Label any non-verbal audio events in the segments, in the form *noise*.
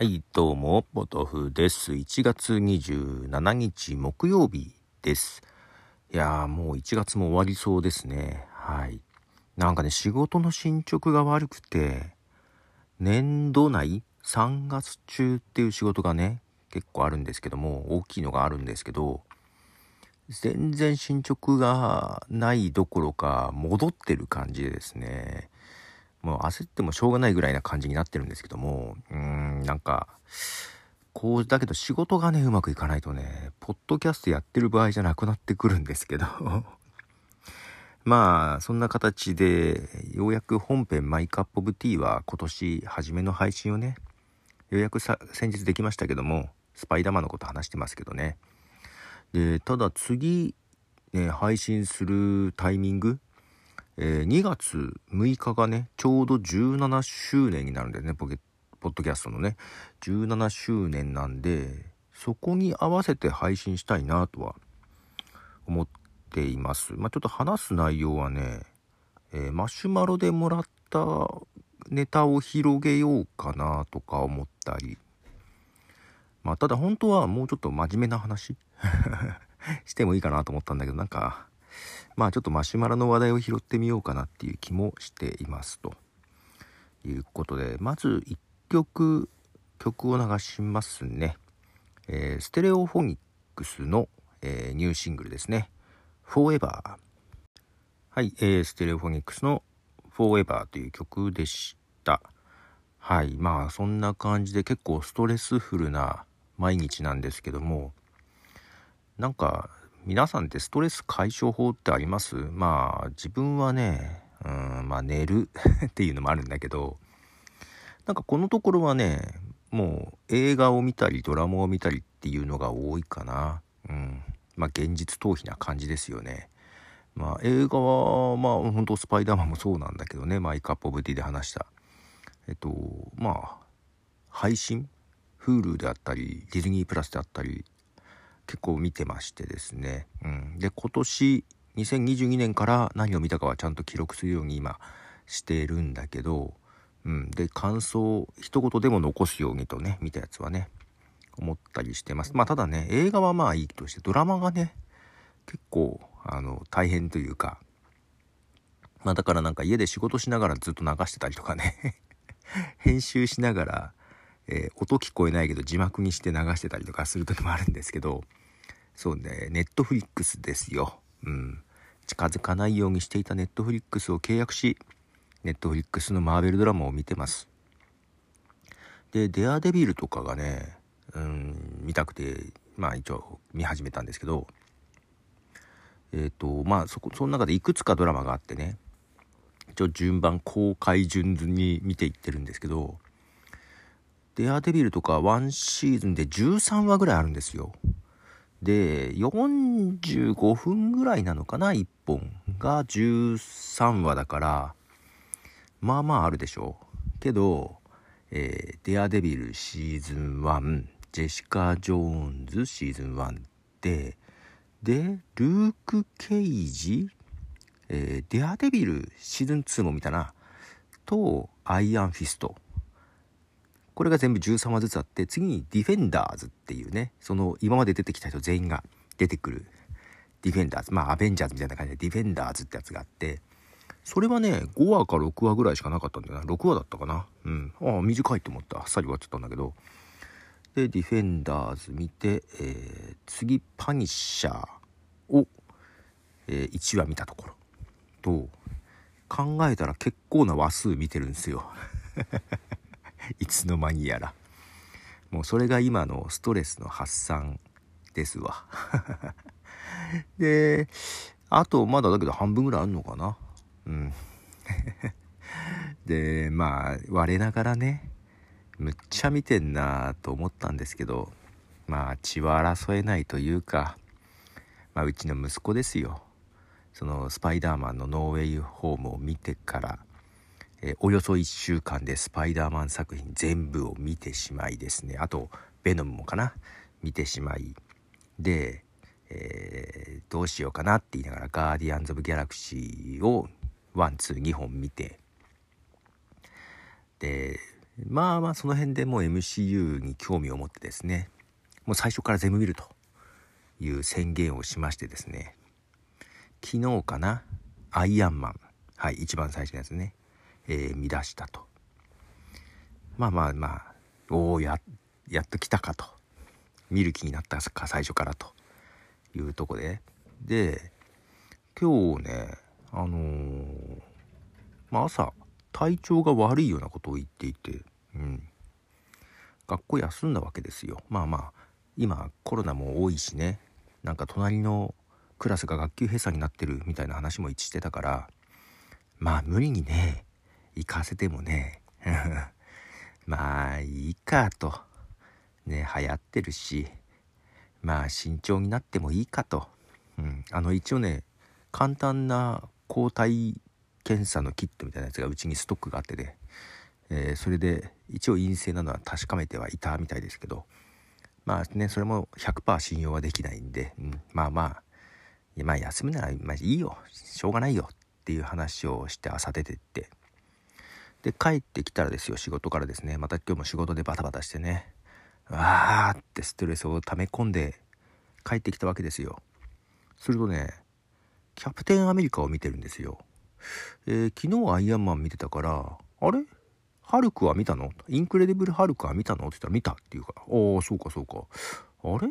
はい、どうも、ポトフです。1月27日木曜日です。いやー、もう1月も終わりそうですね。はい。なんかね、仕事の進捗が悪くて、年度内3月中っていう仕事がね、結構あるんですけども、大きいのがあるんですけど、全然進捗がないどころか、戻ってる感じでですね、もう焦ってもしょうがないぐらいな感じになってるんですけども、うーん、なんか、こう、だけど仕事がね、うまくいかないとね、ポッドキャストやってる場合じゃなくなってくるんですけど、*laughs* まあ、そんな形で、ようやく本編マイカップオブティーは今年初めの配信をね、ようやくさ先日できましたけども、スパイダーマンのこと話してますけどね。で、ただ次、ね、配信するタイミング、えー2月6日がね、ちょうど17周年になるんだよね、ポケポッドキャストのね。17周年なんで、そこに合わせて配信したいなとは思っています。まあ、ちょっと話す内容はね、えーマシュマロでもらったネタを広げようかなとか思ったり。まあ、ただ本当はもうちょっと真面目な話 *laughs* してもいいかなと思ったんだけど、なんか、まあちょっとマシュマロの話題を拾ってみようかなっていう気もしていますと。いうことでまず1曲曲を流しますね、えーステレオフォニックスの、えーニューシングルですね「Forever」はい、えーステレオフォニックスの「Forever」という曲でした。はいまあそんな感じで結構ストレスフルな毎日なんですけどもなんか皆さんってストレス解消法ってあります？まあ自分はねうんまあ寝る *laughs* っていうのもあるんだけどなんかこのところはねもう映画を見たりドラマを見たりっていうのが多いかな。うん。まあ現実逃避な感じですよね。まあ映画はまあ本当スパイダーマンもそうなんだけどね。 My Cup of Tea で話した。えっとまあ配信？Hulu であったりディズニープラスであったり結構見てましてですね、うん、で今年2022年から何を見たかはちゃんと記録するように今してるんだけど、うん、で感想一言でも残すようにとね見たやつはね思ったりしてます。まあただね映画はまあいいとしてドラマがね結構あの大変というかまあだからなんか家で仕事しながらずっと流してたりとかね *laughs* 編集しながらえー音聞こえないけど字幕にして流してたりとかする時もあるんですけどそうねネットフリックスですよ。うん。近づかないようにしていたネットフリックスを契約しネットフリックスのマーベルドラマを見てます。でデアデビルとかがねうん見たくてまあ一応見始めたんですけどえっ、とまあそこその中でいくつかドラマがあってね一応順番公開順に見ていってるんですけどデアデビルとか1シーズンで13話ぐらいあるんですよ。で、45分ぐらいなのかな、1本が13話だから、まあまああるでしょう。けど、えーデアデビルシーズン1、ジェシカ・ジョーンズシーズン1で、で、ルーク・ケイジ、えーデアデビルシーズン2も見たな、と、アイアンフィスト。これが全部13話ずつあって次にディフェンダーズっていうねその今まで出てきた人全員が出てくるディフェンダーズまあアベンジャーズみたいな感じでディフェンダーズってやつがあってそれはね5話か6話ぐらいしかなかったんだよな。6話だったかな。うん。ああ短いと思った。あっさり終わっちゃったんだけど。でディフェンダーズ見て、えー次パニッシャーを、え1話見たところ。と考えたら結構な話数見てるんですよ。*laughs* いつの間にやら。もうそれが今のストレスの発散ですわ。*laughs* であとまだだけど半分ぐらいあるのかな。うん。*laughs* でまあ我ながらねむっちゃ見てんなと思ったんですけどまあ血は争えないというかまあうちの息子ですよ。そのスパイダーマンのノーウェイホームを見てからえーおよそ1週間でスパイダーマン作品全部を見てしまいですね。あとベノムもかな？見てしまい。で、えーどうしようかなって言いながらガーディアンズ・オブ・ギャラクシーをワンツー2本見て。でまあまあその辺でもう MCU に興味を持ってですね。もう最初から全部見るという宣言をしましてですね。昨日かな？アイアンマン。はい一番最初のやつね、えー、見出したと。まあまあまあおおややっと来たかと。見る気になったか最初からというとこで。で今日ねあのー、まあ朝体調が悪いようなことを言っていて、うん、学校休んだわけですよ。まあまあ今コロナも多いしね。なんか隣のクラスが学級閉鎖になってるみたいな話も一致してたからまあ無理にね行かせてもね。*laughs* まあいいかと。ね流行ってるし。まあ慎重になってもいいかと、うん、あの一応ね簡単な抗体検査のキットみたいなやつがうちにストックがあってね、えー、それで一応陰性なのは確かめてはいたみたいですけど。まあねそれも100%信用はできないんで、うん、まあまあまあ休むなら、まあ、いいよ。しょうがないよっていう話をして朝出てって。で帰ってきたらですよ仕事からですね。また今日も仕事でバタバタしてね。わーってストレスを溜め込んで帰ってきたわけですよ。するとねキャプテンアメリカを見てるんですよ、えー、昨日アイアンマン見てたからあれ？ハルクは見たの？インクレディブルハルクは見たの？って言ったら見たっていうかああそうかそうか。あれ？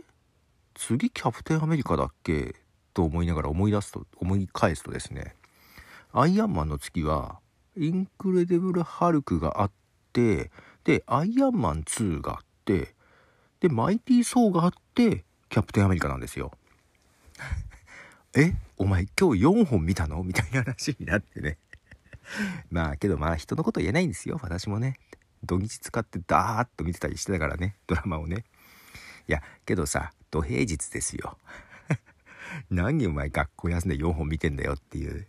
次キャプテンアメリカだっけ？と思いながら思い出すと思い返すとですねアイアンマンの次はインクレディブル・ハルクがあってでアイアンマン2があってでマイティー・ソーがあってキャプテンアメリカなんですよ。えお前今日4本見たの？みたいな話になってね。*laughs* まあけどまあ人のこと言えないんですよ。私もね。土日使ってダーッと見てたりしてたからね。ドラマをね。いやけどさ土平日ですよ。*laughs* 何お前学校休んで4本見てんだよっていう。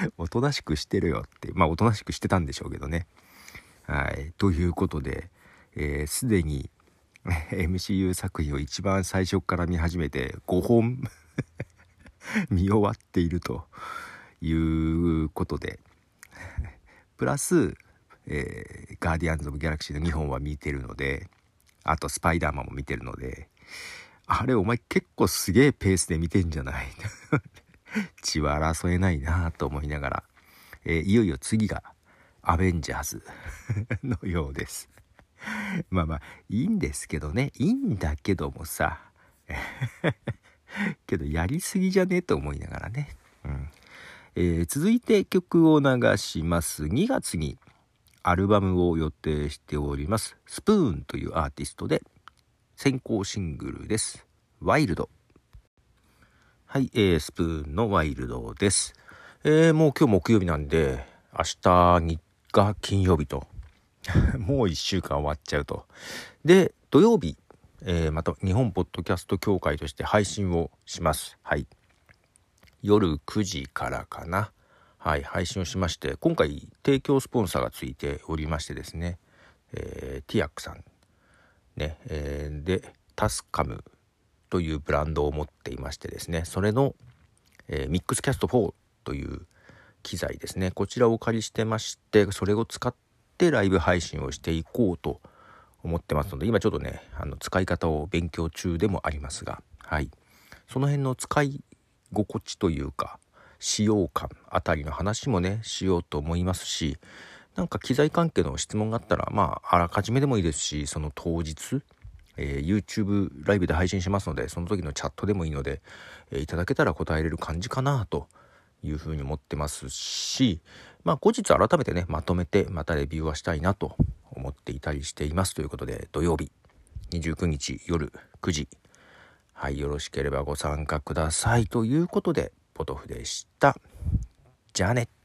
*laughs* おとなしくしてるよってまあおとなしくしてたんでしょうけどね。はい。ということですで、*laughs* ー、に MCU 作品を一番最初から見始めて5本 *laughs* 見終わっているということで。プラス、えー、ガーディアンズ・オブ・ギャラクシーの2本は見てるのであとスパイダーマンも見てるのであれお前結構すげえペースで見てんじゃない？*laughs* 血は争えないなと思いながら、えー、いよいよ次がアベンジャーズ *laughs* のようです。*laughs* まあまあいいんですけどね。いいんだけどもさ。けどやりすぎじゃねえと思いながらね、うん。えー、続いて曲を流します。2月にアルバムを予定しております。スプーンというアーティストで先行シングルです。ワイルド。はい、えー、スプーンのワイルドです。えー、もう今日木曜日なんで、明日日が金曜日と、*laughs* もう一週間終わっちゃうと。で、土曜日、えー、また日本ポッドキャスト協会として配信をします。はい。夜9時からかな。はい、配信をしまして、今回提供スポンサーがついておりましてですね、えー、ティアックさんね、えー、でタスカムというブランドを持っていましてですねそれの、えー、ミックスキャスト4という機材ですね。こちらをお借りしてましてそれを使ってライブ配信をしていこうと思ってますので今ちょっとねあの使い方を勉強中でもありますがはい。その辺の使い心地というか使用感あたりの話もねしようと思いますしなんか機材関係の質問があったら、まあ、あらかじめでもいいですし、その当日、えー、YouTube ライブで配信しますので、その時のチャットでもいいので、えー、いただけたら答えれる感じかなというふうに思ってますし、まあ、後日改めてね、まとめて、またレビューはしたいなと思っていたりしていますということで、土曜日、29日夜9時、はい、よろしければご参加くださいということで、ポトフでした。じゃあね。